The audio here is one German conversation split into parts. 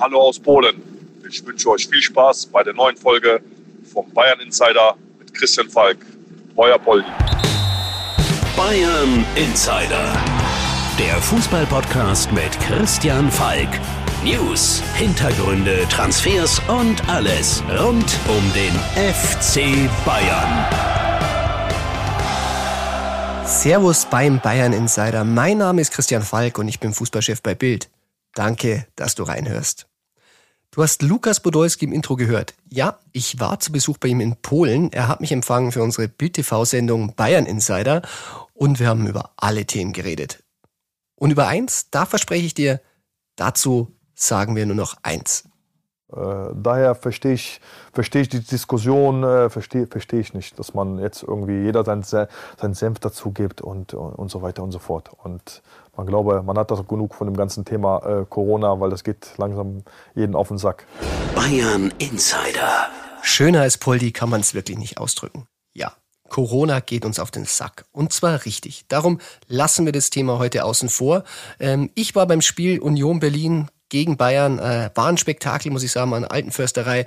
hallo aus Polen. Ich wünsche euch viel Spaß bei der neuen Folge vom Bayern Insider mit Christian Falk. Euer Poldi. Bayern Insider. Der Fußballpodcast mit Christian Falk. News, Hintergründe, Transfers und alles rund um den FC Bayern. Servus beim Bayern Insider. Mein Name ist Christian Falk und ich bin Fußballchef bei Bild. Danke, dass du reinhörst. Du hast Lukas Podolski im Intro gehört. Ja, ich war zu Besuch bei ihm in Polen. Er hat mich empfangen für unsere Bild TV-Sendung Bayern Insider und wir haben über alle Themen geredet. Und über eins, da verspreche ich dir, dazu sagen wir nur noch eins. Äh, daher verstehe ich, verstehe ich die Diskussion, äh, verstehe, verstehe ich nicht, dass man jetzt irgendwie jeder seinen, seinen Senf dazu gibt und, und so weiter und so fort. Und man glaube, man hat das genug von dem ganzen Thema äh, Corona, weil das geht langsam jeden auf den Sack. Bayern Insider. Schöner als Poldi kann man es wirklich nicht ausdrücken. Ja, Corona geht uns auf den Sack. Und zwar richtig. Darum lassen wir das Thema heute außen vor. Ähm, ich war beim Spiel Union Berlin gegen Bayern. Äh, war ein Spektakel, muss ich sagen, an alten Försterei.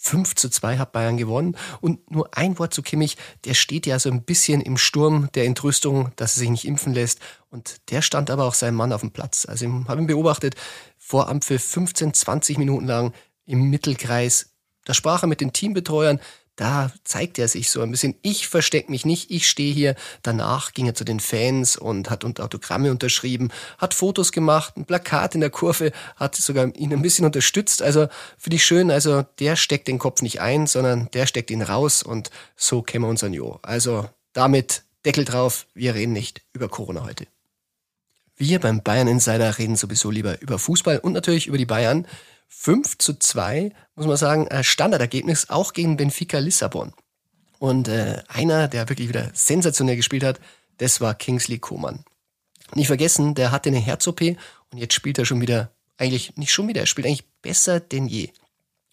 5 zu 2 hat Bayern gewonnen. Und nur ein Wort zu Kimmich, der steht ja so ein bisschen im Sturm der Entrüstung, dass er sich nicht impfen lässt. Und der stand aber auch seinem Mann auf dem Platz. Also ich habe ihn beobachtet, vor Ampel 15, 20 Minuten lang im Mittelkreis. Da sprach er mit den Teambetreuern, da zeigt er sich so ein bisschen, ich verstecke mich nicht, ich stehe hier. Danach ging er zu den Fans und hat Autogramme unterschrieben, hat Fotos gemacht, ein Plakat in der Kurve, hat sogar ihn ein bisschen unterstützt. Also finde ich schön, also der steckt den Kopf nicht ein, sondern der steckt ihn raus und so kennen wir uns an Jo. Also damit Deckel drauf, wir reden nicht über Corona heute. Wir beim Bayern Insider reden sowieso lieber über Fußball und natürlich über die Bayern. 5 zu 2, muss man sagen, Standardergebnis auch gegen Benfica Lissabon. Und äh, einer, der wirklich wieder sensationell gespielt hat, das war Kingsley Coman. Nicht vergessen, der hatte eine Herz-OP und jetzt spielt er schon wieder, eigentlich nicht schon wieder, er spielt eigentlich besser denn je.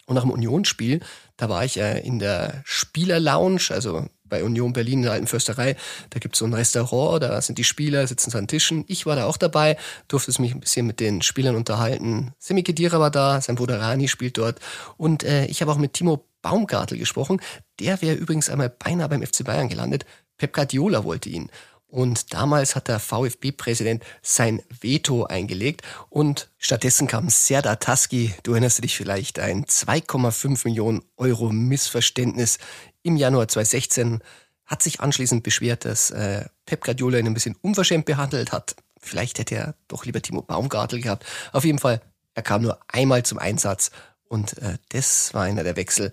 Und nach dem Unionsspiel, da war ich äh, in der Spielerlounge, also bei Union Berlin in der alten Försterei, da gibt's so ein Restaurant, da sind die Spieler, sitzen so an Tischen. Ich war da auch dabei, durfte mich ein bisschen mit den Spielern unterhalten. Semi Kedira war da, sein Bruder Rani spielt dort. Und äh, ich habe auch mit Timo Baumgartel gesprochen. Der wäre übrigens einmal beinahe beim FC Bayern gelandet. Pep Guardiola wollte ihn. Und damals hat der VfB-Präsident sein Veto eingelegt und stattdessen kam Serdar Taski, du erinnerst dich vielleicht, ein 2,5 Millionen Euro Missverständnis im Januar 2016, hat sich anschließend beschwert, dass äh, Pep Guardiola ihn ein bisschen unverschämt behandelt hat. Vielleicht hätte er doch lieber Timo Baumgartel gehabt. Auf jeden Fall, er kam nur einmal zum Einsatz und äh, das war einer der Wechsel.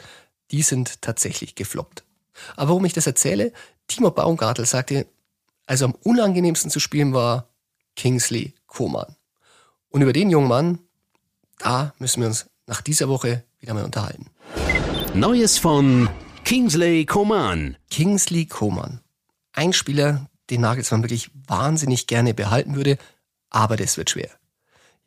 Die sind tatsächlich gefloppt. Aber warum ich das erzähle? Timo Baumgartel sagte, also am unangenehmsten zu spielen war Kingsley Coman. Und über den jungen Mann, da müssen wir uns nach dieser Woche wieder mal unterhalten. Neues von Kingsley Coman. Kingsley Coman. Ein Spieler, den Nagelsmann wirklich wahnsinnig gerne behalten würde, aber das wird schwer.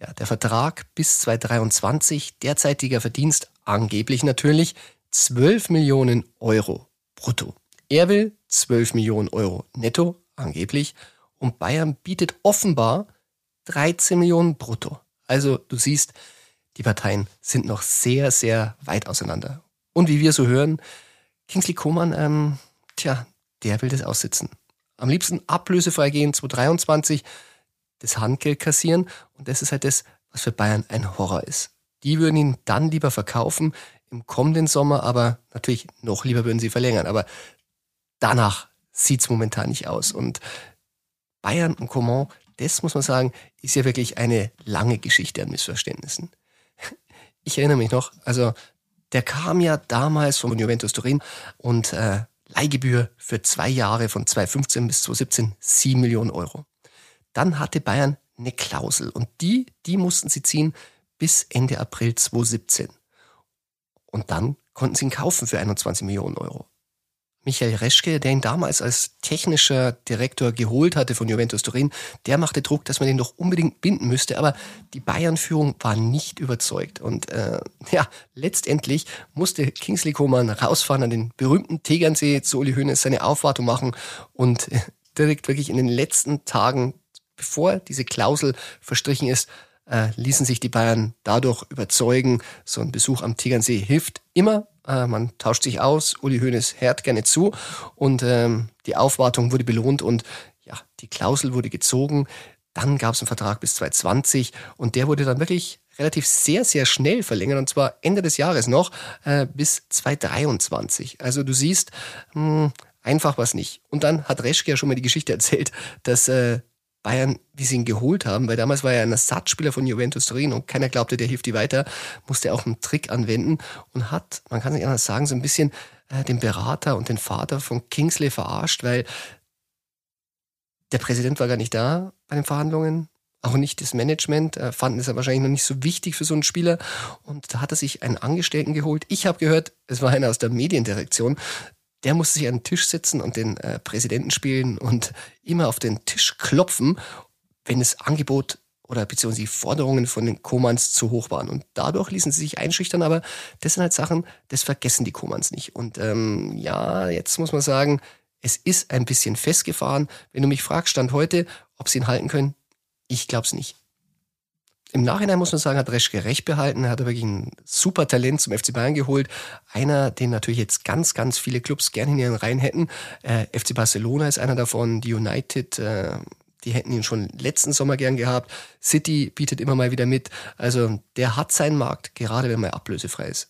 Ja, der Vertrag bis 2023, derzeitiger Verdienst angeblich natürlich 12 Millionen Euro brutto. Er will 12 Millionen Euro netto angeblich. Und Bayern bietet offenbar 13 Millionen brutto. Also du siehst, die Parteien sind noch sehr, sehr weit auseinander. Und wie wir so hören, Kingsley Coman, ähm, tja, der will das aussitzen. Am liebsten ablösefrei gehen, 2023, das Handgeld kassieren. Und das ist halt das, was für Bayern ein Horror ist. Die würden ihn dann lieber verkaufen im kommenden Sommer, aber natürlich noch lieber würden sie verlängern. Aber danach sieht es momentan nicht aus. Und Bayern und Coman, das muss man sagen, ist ja wirklich eine lange Geschichte an Missverständnissen. Ich erinnere mich noch, also der kam ja damals von Juventus Turin und äh, Leihgebühr für zwei Jahre von 2015 bis 2017 7 Millionen Euro. Dann hatte Bayern eine Klausel und die, die mussten sie ziehen bis Ende April 2017. Und dann konnten sie ihn kaufen für 21 Millionen Euro. Michael Reschke, der ihn damals als technischer Direktor geholt hatte von Juventus Turin, der machte Druck, dass man den doch unbedingt binden müsste. Aber die Bayern-Führung war nicht überzeugt. Und äh, ja, letztendlich musste Kingsley Coman rausfahren an den berühmten Tegernsee zu Uli Hoeneß seine Aufwartung machen und äh, direkt wirklich in den letzten Tagen, bevor diese Klausel verstrichen ist, äh, ließen sich die Bayern dadurch überzeugen. So ein Besuch am Tegernsee hilft immer. Äh, man tauscht sich aus. Uli Hoeneß hört gerne zu und ähm, die Aufwartung wurde belohnt und ja, die Klausel wurde gezogen. Dann gab es einen Vertrag bis 2020 und der wurde dann wirklich relativ sehr, sehr schnell verlängert und zwar Ende des Jahres noch äh, bis 2023. Also du siehst, mh, hm, einfach was nicht. Und dann hat Reschke ja schon mal die Geschichte erzählt, dass äh, Bayern, wie sie ihn geholt haben, weil damals war er ein Ersatzspieler von Juventus Turin und keiner glaubte, der hilft die weiter, musste auch einen Trick anwenden und hat, man kann es nicht anders sagen, so ein bisschen äh, den Berater und den Vater von Kingsley verarscht, weil der Präsident war gar nicht da bei den Verhandlungen auch nicht das Management, äh, fanden es wahrscheinlich noch nicht so wichtig für so einen Spieler. Und da hat er sich einen Angestellten geholt. Ich habe gehört, es war einer aus der Mediendirektion. Der musste sich an den Tisch setzen und den äh, Präsidenten spielen und immer auf den Tisch klopfen, wenn das Angebot oder beziehungsweise die Forderungen von den Komans zu hoch waren. Und dadurch ließen sie sich einschüchtern, aber das sind halt Sachen, das vergessen die Komans nicht. Und ähm, ja, jetzt muss man sagen, es ist ein bisschen festgefahren. Wenn du mich fragst, Stand heute, ob sie ihn halten können, ich glaube es nicht. Im Nachhinein muss man sagen, hat Reschke recht behalten. Er hat wirklich ein super Talent zum FC Bayern geholt. Einer, den natürlich jetzt ganz, ganz viele Clubs gerne in ihren Reihen hätten. Äh, FC Barcelona ist einer davon. Die United, äh, die hätten ihn schon letzten Sommer gern gehabt. City bietet immer mal wieder mit. Also der hat seinen Markt, gerade wenn man ablösefrei ist.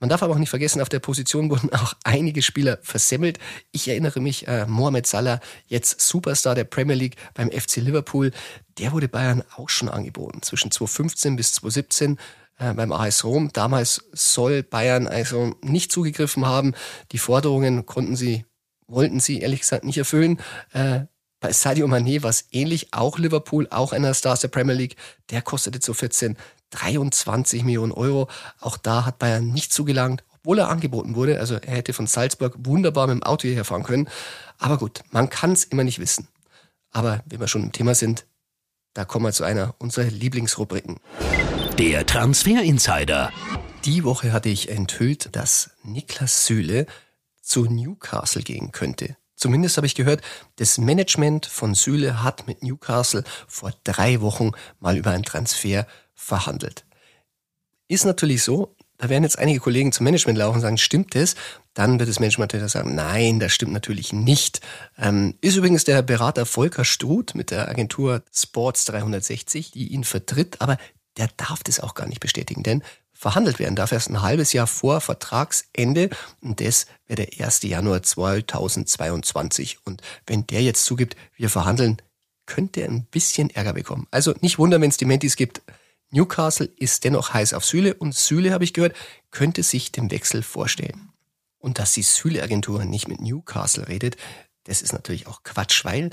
Man darf aber auch nicht vergessen, auf der Position wurden auch einige Spieler versemmelt. Ich erinnere mich, äh, Mohamed Salah, jetzt Superstar der Premier League beim FC Liverpool, der wurde Bayern auch schon angeboten, zwischen 2015 bis 2017 äh, beim AS Rom. Damals soll Bayern also nicht zugegriffen haben. Die Forderungen konnten sie, wollten sie ehrlich gesagt nicht erfüllen. Äh, bei Sadio Mané war es ähnlich, auch Liverpool, auch einer Stars der Premier League, der kostete 2014 23 Millionen Euro. Auch da hat Bayern nicht zugelangt, obwohl er angeboten wurde. Also er hätte von Salzburg wunderbar mit dem Auto hierher fahren können. Aber gut, man kann es immer nicht wissen. Aber wenn wir schon im Thema sind, da kommen wir zu einer unserer Lieblingsrubriken. Der Transfer Insider. Die Woche hatte ich enthüllt, dass Niklas Süle zu Newcastle gehen könnte. Zumindest habe ich gehört, das Management von Süle hat mit Newcastle vor drei Wochen mal über einen Transfer verhandelt. Ist natürlich so, da werden jetzt einige Kollegen zum Management laufen und sagen, stimmt das? Dann wird das Management sagen, nein, das stimmt natürlich nicht. Ähm, ist übrigens der Berater Volker Struth mit der Agentur Sports 360, die ihn vertritt, aber der darf das auch gar nicht bestätigen, denn verhandelt werden darf erst ein halbes Jahr vor Vertragsende und das wäre der 1. Januar 2022. Und wenn der jetzt zugibt, wir verhandeln, könnte er ein bisschen Ärger bekommen. Also nicht wundern, wenn es die Mentis gibt, Newcastle ist dennoch heiß auf Süle und Süle, habe ich gehört, könnte sich den Wechsel vorstellen. Und dass die Süle-Agentur nicht mit Newcastle redet, das ist natürlich auch Quatsch, weil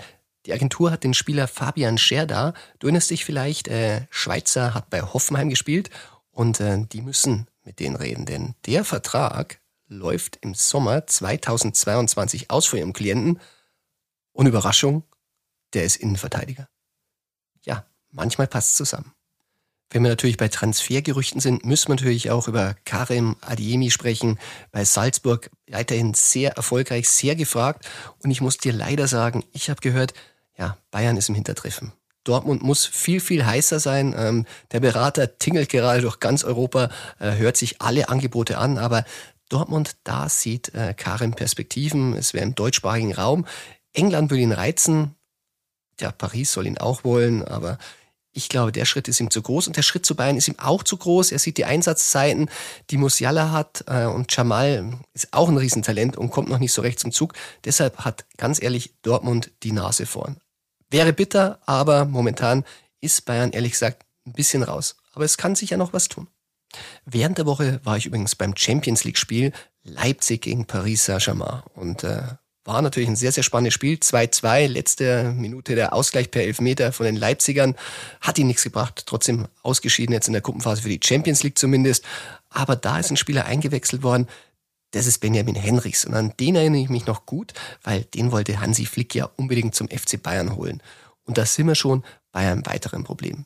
die Agentur hat den Spieler Fabian Scher da. Du erinnerst dich vielleicht, äh, Schweizer hat bei Hoffenheim gespielt und äh, die müssen mit denen reden, denn der Vertrag läuft im Sommer 2022 aus für ihrem Klienten. Und Überraschung, der ist Innenverteidiger. Ja, manchmal passt es zusammen. Wenn wir natürlich bei Transfergerüchten sind, müssen wir natürlich auch über Karim Adiemi sprechen. Bei Salzburg weiterhin sehr erfolgreich, sehr gefragt. Und ich muss dir leider sagen, ich habe gehört, ja, Bayern ist im Hintertreffen. Dortmund muss viel, viel heißer sein. Ähm, der Berater tingelt gerade durch ganz Europa, äh, hört sich alle Angebote an, aber Dortmund, da sieht äh, Karim Perspektiven. Es wäre im deutschsprachigen Raum. England will ihn reizen. Ja, Paris soll ihn auch wollen, aber ich glaube, der Schritt ist ihm zu groß und der Schritt zu Bayern ist ihm auch zu groß. Er sieht die Einsatzzeiten, die Musiala hat äh, und Jamal ist auch ein Riesentalent und kommt noch nicht so recht zum Zug. Deshalb hat ganz ehrlich Dortmund die Nase vorn. Wäre bitter, aber momentan ist Bayern ehrlich gesagt ein bisschen raus. Aber es kann sich ja noch was tun. Während der Woche war ich übrigens beim Champions League Spiel Leipzig gegen Paris Saint-Germain und äh, war natürlich ein sehr, sehr spannendes Spiel. 2-2, letzte Minute der Ausgleich per Elfmeter von den Leipzigern. Hat ihn nichts gebracht. Trotzdem ausgeschieden jetzt in der Gruppenphase für die Champions League zumindest. Aber da ist ein Spieler eingewechselt worden. Das ist Benjamin Henrichs. Und an den erinnere ich mich noch gut, weil den wollte Hansi Flick ja unbedingt zum FC Bayern holen. Und da sind wir schon bei einem weiteren Problem.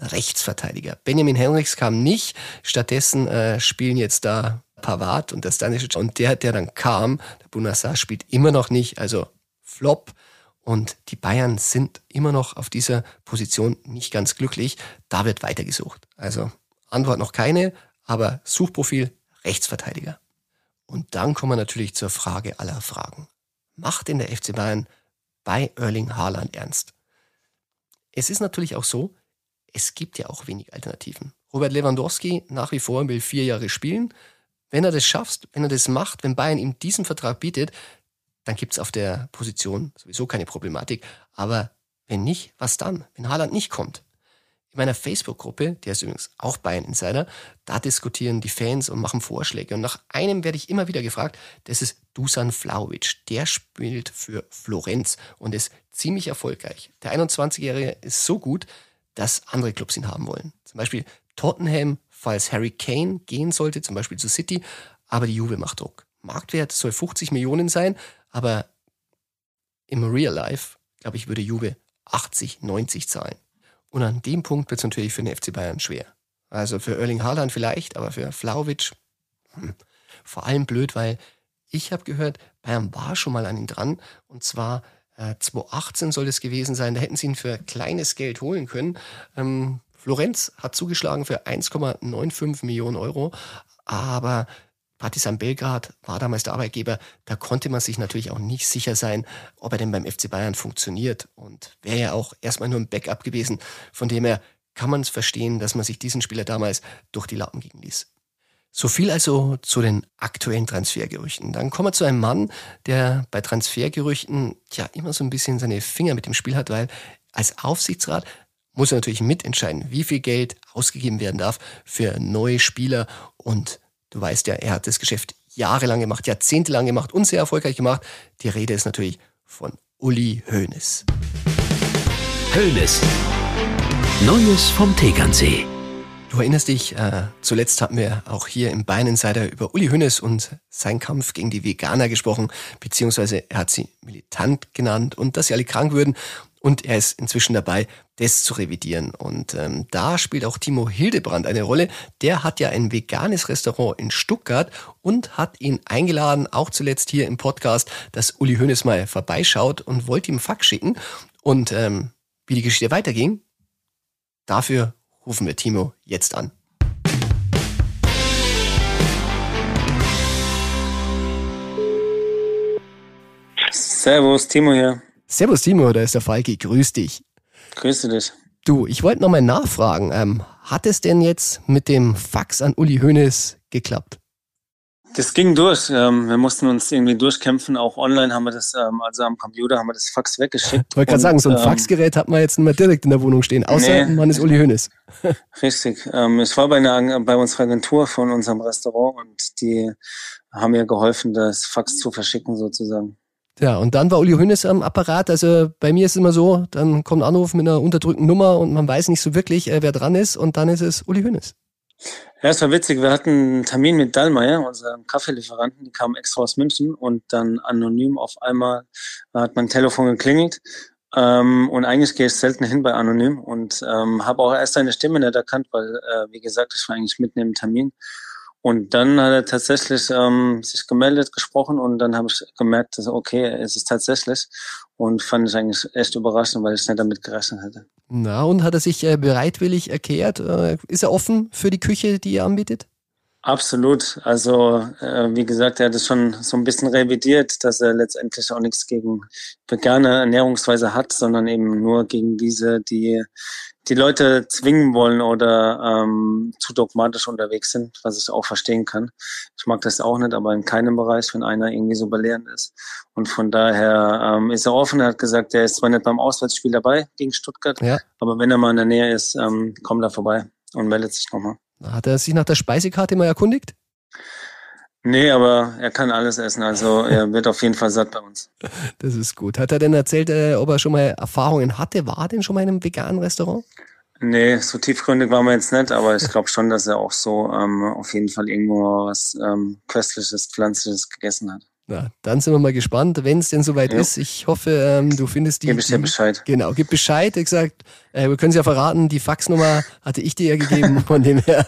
Der Rechtsverteidiger. Benjamin Henrichs kam nicht. Stattdessen äh, spielen jetzt da Pavard und der Stanisic. Und der, der dann kam, der Bunassar spielt immer noch nicht, also Flop. Und die Bayern sind immer noch auf dieser Position nicht ganz glücklich. Da wird weitergesucht. Also Antwort noch keine, aber Suchprofil Rechtsverteidiger. Und dann kommen wir natürlich zur Frage aller Fragen. Macht denn der FC Bayern bei Erling Haaland ernst? Es ist natürlich auch so, es gibt ja auch wenig Alternativen. Robert Lewandowski nach wie vor will vier Jahre spielen. Wenn er das schafft, wenn er das macht, wenn Bayern ihm diesen Vertrag bietet, dann gibt es auf der Position sowieso keine Problematik. Aber wenn nicht, was dann? Wenn Haaland nicht kommt? In meiner Facebook-Gruppe, der ist übrigens auch Bayern Insider, da diskutieren die Fans und machen Vorschläge. Und nach einem werde ich immer wieder gefragt, das ist Dusan Flauwitsch. Der spielt für Florenz und ist ziemlich erfolgreich. Der 21-Jährige ist so gut, dass andere Clubs ihn haben wollen. Zum Beispiel Tottenham, falls Harry Kane gehen sollte, zum Beispiel zu City, aber die Juve macht Druck. Marktwert soll 50 Millionen sein, aber im Real Life, glaube ich, würde Juve 80, 90 zahlen. Und an dem Punkt wird es natürlich für den FC Bayern schwer. Also für Erling Haaland vielleicht, aber für Flauwitsch hm, vor allem blöd, weil ich habe gehört, Bayern war schon mal an ihn dran. Und zwar äh, 2018 soll es gewesen sein. Da hätten sie ihn für kleines Geld holen können. Ähm, Florenz hat zugeschlagen für 1,95 Millionen Euro. Aber Partizan Belgrad war damals der Arbeitgeber. Da konnte man sich natürlich auch nicht sicher sein, ob er denn beim FC Bayern funktioniert. Und wäre ja auch erstmal nur ein Backup gewesen. Von dem her kann man es verstehen, dass man sich diesen Spieler damals durch die Lappen gehen ließ. So viel also zu den aktuellen Transfergerüchten. Dann kommen wir zu einem Mann, der bei Transfergerüchten ja immer so ein bisschen seine Finger mit dem Spiel hat, weil als Aufsichtsrat muss er natürlich mitentscheiden, wie viel Geld ausgegeben werden darf für neue Spieler und Du weißt ja, er hat das Geschäft jahrelang gemacht, jahrzehntelang gemacht und sehr erfolgreich gemacht. Die Rede ist natürlich von Uli Hoeneß. Hoeneß. Neues vom Tegernsee. Du erinnerst dich, äh, zuletzt hatten wir auch hier im Bein Insider über Uli Hoeneß und seinen Kampf gegen die Veganer gesprochen, beziehungsweise er hat sie militant genannt und dass sie alle krank würden. Und er ist inzwischen dabei, das zu revidieren. Und ähm, da spielt auch Timo Hildebrand eine Rolle. Der hat ja ein veganes Restaurant in Stuttgart und hat ihn eingeladen, auch zuletzt hier im Podcast, dass Uli Hoeneß mal vorbeischaut und wollte ihm Fax schicken. Und ähm, wie die Geschichte weiterging, dafür rufen wir Timo jetzt an. Servus, Timo hier. Servus Timo, da ist der Falki, grüß dich. Grüße dich. Du, ich wollte nochmal nachfragen, ähm, hat es denn jetzt mit dem Fax an Uli Hoeneß geklappt? Das ging durch. Ähm, wir mussten uns irgendwie durchkämpfen. Auch online haben wir das, ähm, also am Computer haben wir das Fax weggeschickt. Ich wollte gerade sagen, so ein ähm, Faxgerät hat man jetzt nicht mehr direkt in der Wohnung stehen, außer nee, man ist Uli Hoeneß. Richtig. Ähm, ich war bei, einer, bei unserer Agentur von unserem Restaurant und die haben mir geholfen, das Fax zu verschicken sozusagen. Ja, und dann war Uli Hoeneß am Apparat. Also bei mir ist es immer so, dann kommt ein Anruf mit einer unterdrückten Nummer und man weiß nicht so wirklich, äh, wer dran ist und dann ist es Uli Hoeneß. Ja, es war witzig. Wir hatten einen Termin mit Dallmayr, unserem Kaffeelieferanten. Die kamen extra aus München und dann anonym auf einmal hat mein Telefon geklingelt. Ähm, und eigentlich gehe ich selten hin bei Anonym und ähm, habe auch erst seine Stimme nicht erkannt, weil, äh, wie gesagt, ich war eigentlich mitten im Termin. Und dann hat er tatsächlich ähm, sich gemeldet, gesprochen und dann habe ich gemerkt, dass okay, es ist tatsächlich. Und fand ich eigentlich echt überraschend, weil ich nicht damit gerechnet hätte. Na, und hat er sich äh, bereitwillig erklärt? Äh, ist er offen für die Küche, die ihr anbietet? Absolut. Also äh, wie gesagt, er hat es schon so ein bisschen revidiert, dass er letztendlich auch nichts gegen vegane Ernährungsweise hat, sondern eben nur gegen diese, die die Leute zwingen wollen oder ähm, zu dogmatisch unterwegs sind, was ich auch verstehen kann. Ich mag das auch nicht, aber in keinem Bereich, wenn einer irgendwie so belehrend ist. Und von daher ähm, ist er offen. Er hat gesagt, er ist zwar nicht beim Auswärtsspiel dabei gegen Stuttgart, ja. aber wenn er mal in der Nähe ist, ähm, kommt er vorbei und meldet sich nochmal. Hat er sich nach der Speisekarte mal erkundigt? Nee, aber er kann alles essen, also er wird auf jeden Fall satt bei uns. Das ist gut. Hat er denn erzählt, äh, ob er schon mal Erfahrungen hatte? War er denn schon mal in einem veganen Restaurant? Nee, so tiefgründig waren wir jetzt nicht, aber ich glaube schon, dass er auch so ähm, auf jeden Fall irgendwo was ähm, köstliches, pflanzliches gegessen hat. Na, dann sind wir mal gespannt, wenn es denn soweit ja. ist. Ich hoffe, ähm, du findest die. Gib ich dir Bescheid. Genau, gib Bescheid. Ich gesagt, äh, wir können es ja verraten, die Faxnummer hatte ich dir ja gegeben. Von dem her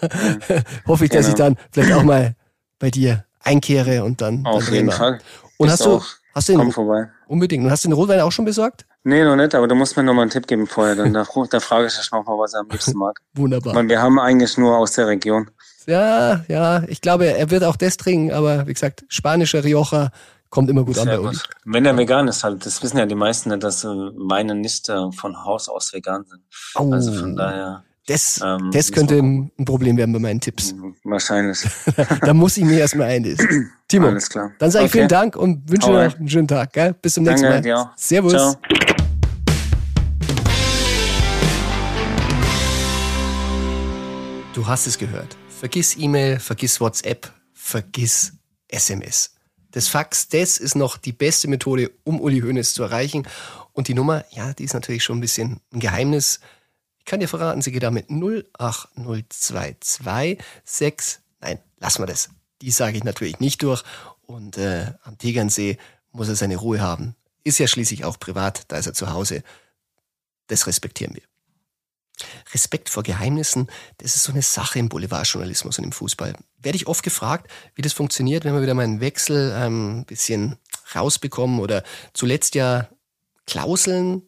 hoffe ich, dass genau. ich dann vielleicht auch mal bei dir einkehre und dann. Auf dann jeden Fall. Und hast du, hast du Komm vorbei. Unbedingt. Und hast du den Rotwein auch schon besorgt? Nee, noch nicht, aber du musst mir noch mal einen Tipp geben vorher. Dann da, da frage ich dich noch mal, was er am liebsten mag. Wunderbar. Weil wir haben eigentlich nur aus der Region. Ja, ja, ich glaube, er wird auch das trinken, aber wie gesagt, spanischer Rioja kommt immer gut an bei Uli. Wenn er vegan ist, halt, das wissen ja die meisten, dass äh, Weine nicht äh, von Haus aus vegan sind. Oh, Also von daher. Das, ähm, das könnte ein Problem werden bei meinen Tipps. Mhm, Wahrscheinlich. da muss ich mir erstmal einlesen. Timo, Alles klar. dann sage ich Okay. vielen Dank und wünsche dir noch einen schönen Tag. Gell? Bis zum nächsten Danke, Mal. auch. Servus. Ciao. Du hast es gehört. Vergiss E-Mail, vergiss WhatsApp, vergiss SMS. Das Fax, das ist noch die beste Methode, um Uli Hoeneß zu erreichen. Und die Nummer, ja, die ist natürlich schon ein bisschen ein Geheimnis. Ich kann dir verraten, sie geht da mit 08022 Nein, lassen wir das. Die sage ich natürlich nicht durch. Und äh, am Tegernsee muss er seine Ruhe haben. Ist ja schließlich auch privat, da ist er zu Hause. Das respektieren wir. Respekt vor Geheimnissen, das ist so eine Sache im Boulevardjournalismus und im Fußball. Werde ich oft gefragt, wie das funktioniert, wenn wir wieder mal einen Wechsel ähm, ein bisschen rausbekommen oder zuletzt ja Klauseln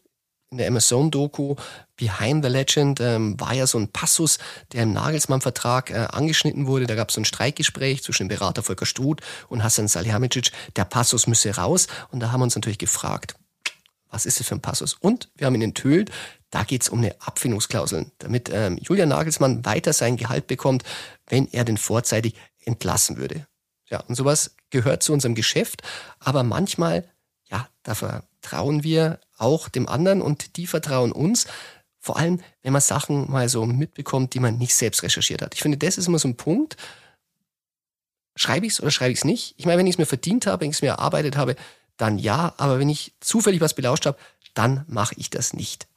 in der Amazon-Doku Behind the Legend ähm, war ja so ein Passus, der im Nagelsmann-Vertrag äh, angeschnitten wurde. Da gab es so ein Streikgespräch zwischen dem Berater Volker Struth und Hassan Salihamidzic. Der Passus müsse raus und da haben wir uns natürlich gefragt, was ist das für ein Passus? Und wir haben ihn enthüllt, da geht es um eine Abfindungsklausel, damit ähm, Julian Nagelsmann weiter sein Gehalt bekommt, wenn er den vorzeitig entlassen würde. Ja, und sowas gehört zu unserem Geschäft, aber manchmal, ja, da vertrauen wir auch dem anderen und die vertrauen uns. Vor allem, wenn man Sachen mal so mitbekommt, die man nicht selbst recherchiert hat. Ich finde, das ist immer so ein Punkt. Schreibe ich es oder schreibe ich es nicht? Ich meine, wenn ich es mir verdient habe, wenn ich es mir erarbeitet habe, dann ja. Aber wenn ich zufällig was belauscht habe, dann mache ich das nicht.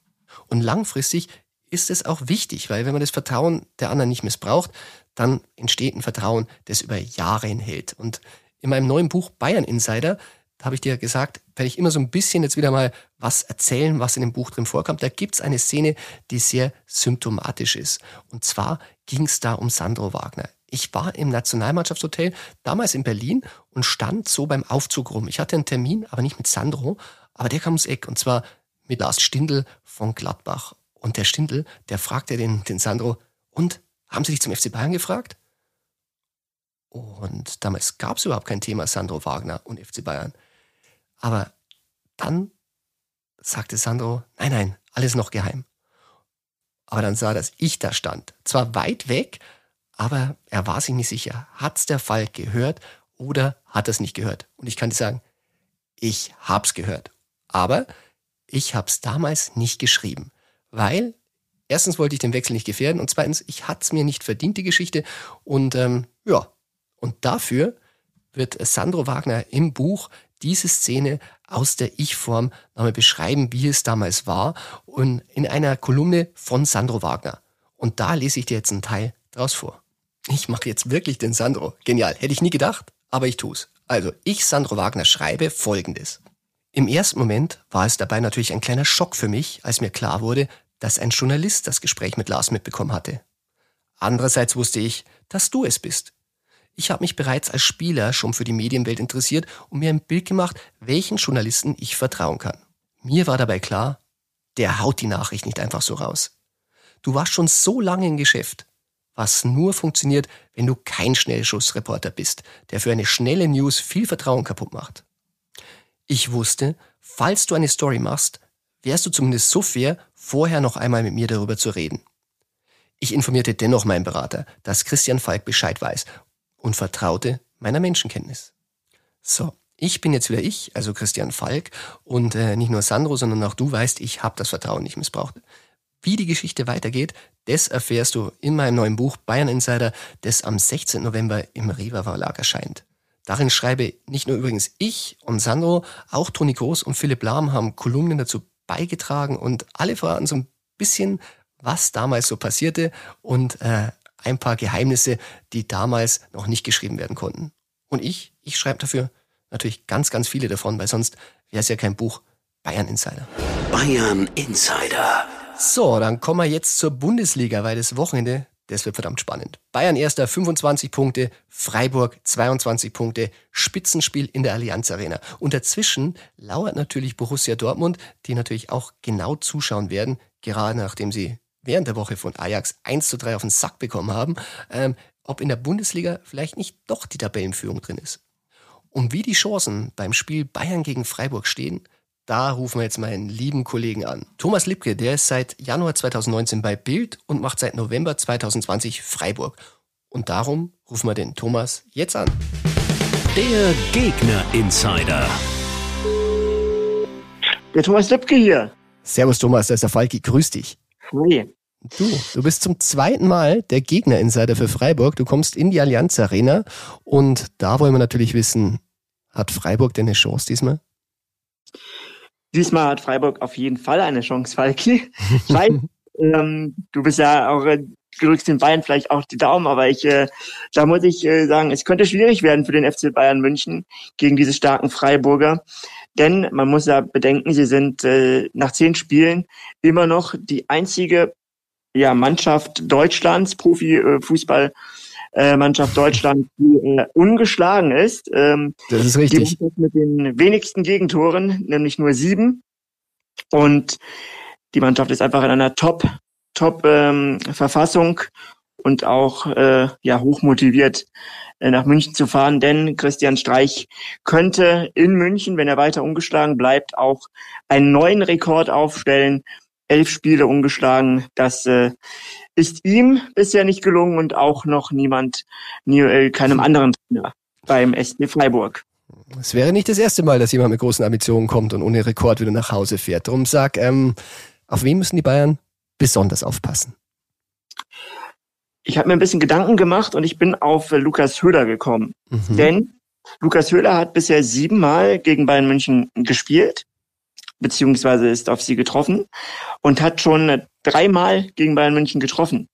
Und langfristig ist es auch wichtig, weil wenn man das Vertrauen der anderen nicht missbraucht, dann entsteht ein Vertrauen, das über Jahre hinhält. Und in meinem neuen Buch Bayern Insider, habe ich dir gesagt, werde ich immer so ein bisschen jetzt wieder mal was erzählen, was in dem Buch drin vorkommt. Da gibt es eine Szene, die sehr symptomatisch ist. Und zwar ging es da um Sandro Wagner. Ich war im Nationalmannschaftshotel, damals in Berlin, und stand so beim Aufzug rum. Ich hatte einen Termin, aber nicht mit Sandro, aber der kam ums Eck, und zwar mit Lars Stindl von Gladbach. Und der Stindl, der fragte den, den Sandro, und haben Sie dich zum FC Bayern gefragt? Und damals gab es überhaupt kein Thema Sandro Wagner und FC Bayern. Aber dann sagte Sandro, nein, nein, alles noch geheim. Aber dann sah, dass ich da stand. Zwar weit weg, aber er war sich nicht sicher. Hat's der Falk gehört oder hat er es nicht gehört? Und ich kann dir sagen, ich hab's gehört. Aber ich hab's damals nicht geschrieben, weil erstens wollte ich den Wechsel nicht gefährden und zweitens, ich hat's mir nicht verdient, die Geschichte. Und ähm, ja, und dafür wird Sandro Wagner im Buch diese Szene aus der Ich-Form nochmal beschreiben, wie es damals war und in einer Kolumne von Sandro Wagner. Und da lese ich dir jetzt einen Teil draus vor. Ich mache jetzt wirklich den Sandro. Genial. Hätte ich nie gedacht, aber ich tu's. Also, ich, Sandro Wagner, schreibe Folgendes. Im ersten Moment war es dabei natürlich ein kleiner Schock für mich, als mir klar wurde, dass ein Journalist das Gespräch mit Lars mitbekommen hatte. Andererseits wusste ich, dass du es bist. Ich habe mich bereits als Spieler schon für die Medienwelt interessiert und mir ein Bild gemacht, welchen Journalisten ich vertrauen kann. Mir war dabei klar, der haut die Nachricht nicht einfach so raus. Du warst schon so lange im Geschäft, was nur funktioniert, wenn du kein Schnellschussreporter bist, der für eine schnelle News viel Vertrauen kaputt macht. Ich wusste, falls du eine Story machst, wärst du zumindest so fair, vorher noch einmal mit mir darüber zu reden. Ich informierte dennoch meinen Berater, dass Christian Falk Bescheid weiß und vertraute meiner Menschenkenntnis. So, ich bin jetzt wieder ich, also Christian Falk, und äh, nicht nur Sandro, sondern auch du weißt, ich habe das Vertrauen nicht missbraucht. Wie die Geschichte weitergeht, das erfährst du in meinem neuen Buch Bayern Insider, das am 16. November im Rewe Verlag erscheint. Darin schreibe nicht nur übrigens ich und Sandro, auch Toni Groß und Philipp Lahm haben Kolumnen dazu beigetragen und alle verraten so ein bisschen, was damals so passierte und äh, ein paar Geheimnisse, die damals noch nicht geschrieben werden konnten. Und ich, ich schreibe dafür natürlich ganz, ganz viele davon, weil sonst wäre es ja kein Buch Bayern Insider. Bayern Insider. So, dann kommen wir jetzt zur Bundesliga, weil das Wochenende, Das wird verdammt spannend. Bayern erster 25 Punkte, Freiburg 22 Punkte, Spitzenspiel in der Allianz Arena. Und dazwischen lauert natürlich Borussia Dortmund, die natürlich auch genau zuschauen werden, gerade nachdem sie während der Woche von Ajax 1 zu 3 auf den Sack bekommen haben, ähm, ob in der Bundesliga vielleicht nicht doch die Tabellenführung drin ist. Und wie die Chancen beim Spiel Bayern gegen Freiburg stehen, da rufen wir jetzt meinen lieben Kollegen an. Thomas Lipke, der ist seit Januar 2019 bei Bild und macht seit November 2020 Freiburg. Und darum rufen wir den Thomas jetzt an. Der Gegner Insider. Der Thomas Lipke hier. Servus Thomas, da ist der Falki. Grüß dich. Hi. Du, du bist zum zweiten Mal der Gegner Insider für Freiburg. Du kommst in die Allianz Arena und da wollen wir natürlich wissen, hat Freiburg denn eine Chance diesmal? Diesmal hat Freiburg auf jeden Fall eine Chance, Falki. Weil, ähm, du bist ja auch, äh, du drückst den Bayern vielleicht auch die Daumen, aber ich, äh, da muss ich äh, sagen, es könnte schwierig werden für den FC Bayern München gegen diese starken Freiburger. Denn man muss ja bedenken, sie sind äh, nach zehn Spielen immer noch die einzige ja, Mannschaft Deutschlands, Profifußball. Äh, Mannschaft Deutschland, die äh, ungeschlagen ist. Ähm, das ist richtig. Die mit den wenigsten Gegentoren, nämlich nur sieben. Und die Mannschaft ist einfach in einer Top, Top ähm, Verfassung und auch äh, ja hoch motiviert äh, nach München zu fahren, denn Christian Streich könnte in München, wenn er weiter ungeschlagen bleibt, auch einen neuen Rekord aufstellen. Elf Spiele ungeschlagen, das äh, ist ihm bisher nicht gelungen und auch noch niemand, nie, äh, keinem anderen Trainer beim SC Freiburg. Es wäre nicht das erste Mal, dass jemand mit großen Ambitionen kommt und ohne Rekord wieder nach Hause fährt. Darum sag, ähm, auf wen müssen die Bayern besonders aufpassen? Ich habe mir ein bisschen Gedanken gemacht und ich bin auf äh, Lukas Höhler gekommen. Mhm. Denn Lukas Höhler hat bisher siebenmal gegen Bayern München gespielt, beziehungsweise ist auf sie getroffen und hat schon dreimal gegen Bayern München getroffen.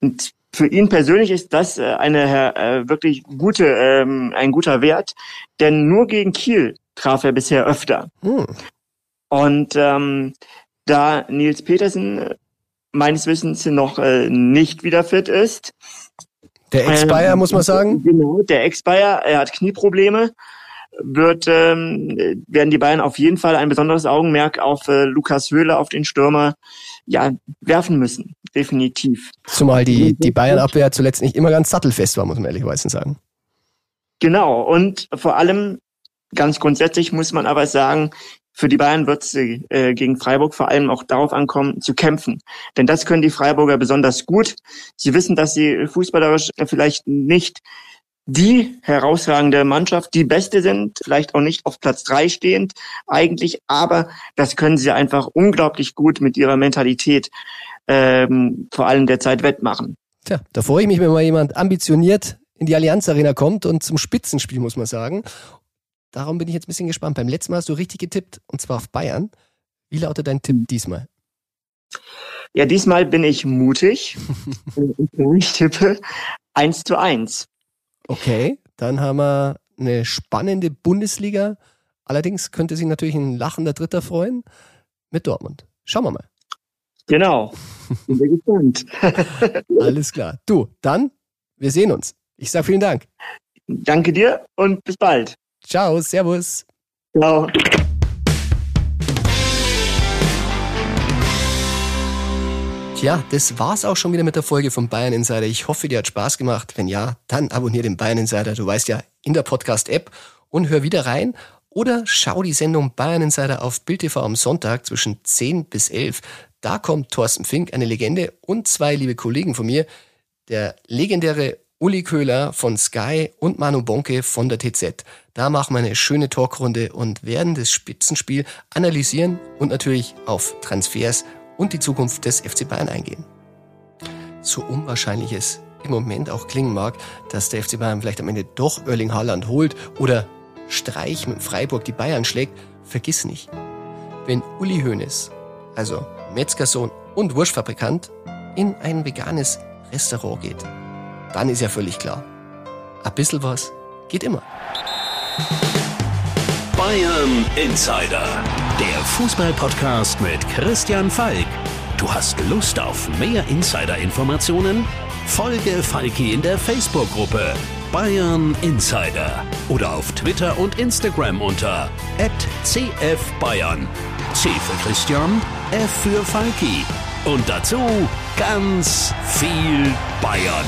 Und für ihn persönlich ist das äh, eine äh, wirklich gute, ähm, ein guter Wert, denn nur gegen Kiel traf er bisher öfter. Hm. Und ähm, da Nils Petersen meines Wissens noch äh, nicht wieder fit ist. Der Ex-Bayer, ähm, muss man sagen? Genau, der Ex-Bayer, er hat Knieprobleme wird, ähm, werden die Bayern auf jeden Fall ein besonderes Augenmerk auf äh, Lukas Höhle, auf den Stürmer, ja, werfen müssen. Definitiv. Zumal die, die Bayern-Abwehr zuletzt nicht immer ganz sattelfest war, muss man ehrlicherweise sagen. Genau. Und vor allem, ganz grundsätzlich muss man aber sagen, für die Bayern wird es äh, gegen Freiburg vor allem auch darauf ankommen, zu kämpfen. Denn das können die Freiburger besonders gut. Sie wissen, dass sie fußballerisch vielleicht nicht die herausragende Mannschaft, die beste sind, vielleicht auch nicht auf Platz drei stehend eigentlich, aber das können sie einfach unglaublich gut mit ihrer Mentalität ähm, vor allem derzeit wettmachen. Tja, da freue ich mich, wenn mal jemand ambitioniert in die Allianz Arena kommt und zum Spitzenspiel, muss man sagen. Darum bin ich jetzt ein bisschen gespannt. Beim letzten Mal hast du richtig getippt, und zwar auf Bayern. Wie lautet dein Tipp diesmal? Ja, diesmal bin ich mutig. ich tippe 1 zu 1. Okay, dann haben wir eine spannende Bundesliga. Allerdings könnte sich natürlich ein lachender Dritter freuen mit Dortmund. Schauen wir mal. Genau. Bin sehr gespannt. Alles klar. Du, dann, wir sehen uns. Ich sage vielen Dank. Danke dir und bis bald. Ciao, Servus. Ciao. Tja, das war's auch schon wieder mit der Folge von Bayern Insider. Ich hoffe, dir hat Spaß gemacht. Wenn ja, dann abonniere den Bayern Insider. Du weißt ja, in der Podcast-App und hör wieder rein. Oder schau die Sendung Bayern Insider auf Bild TV am Sonntag zwischen 10 bis 11. Da kommt Thorsten Fink, eine Legende, und zwei liebe Kollegen von mir. Der legendäre Uli Köhler von Sky und Manu Bonke von der TZ. Da machen wir eine schöne Talkrunde und werden das Spitzenspiel analysieren und natürlich auf Transfers und die Zukunft des FC Bayern eingehen. So unwahrscheinlich es im Moment auch klingen mag, dass der FC Bayern vielleicht am Ende doch Erling Haaland holt oder Streich mit Freiburg die Bayern schlägt, vergiss nicht, wenn Uli Hoeneß, also Metzgersohn und Wurstfabrikant, in ein veganes Restaurant geht, dann ist ja völlig klar, ein bisschen was geht immer. Bayern Insider, der Fußballpodcast mit Christian Falk. Du hast Lust auf mehr Insider-Informationen? Folge Falki in der Facebook-Gruppe Bayern Insider oder auf Twitter und Instagram unter @cfbayern. C für Christian, F für Falki und dazu ganz viel Bayern.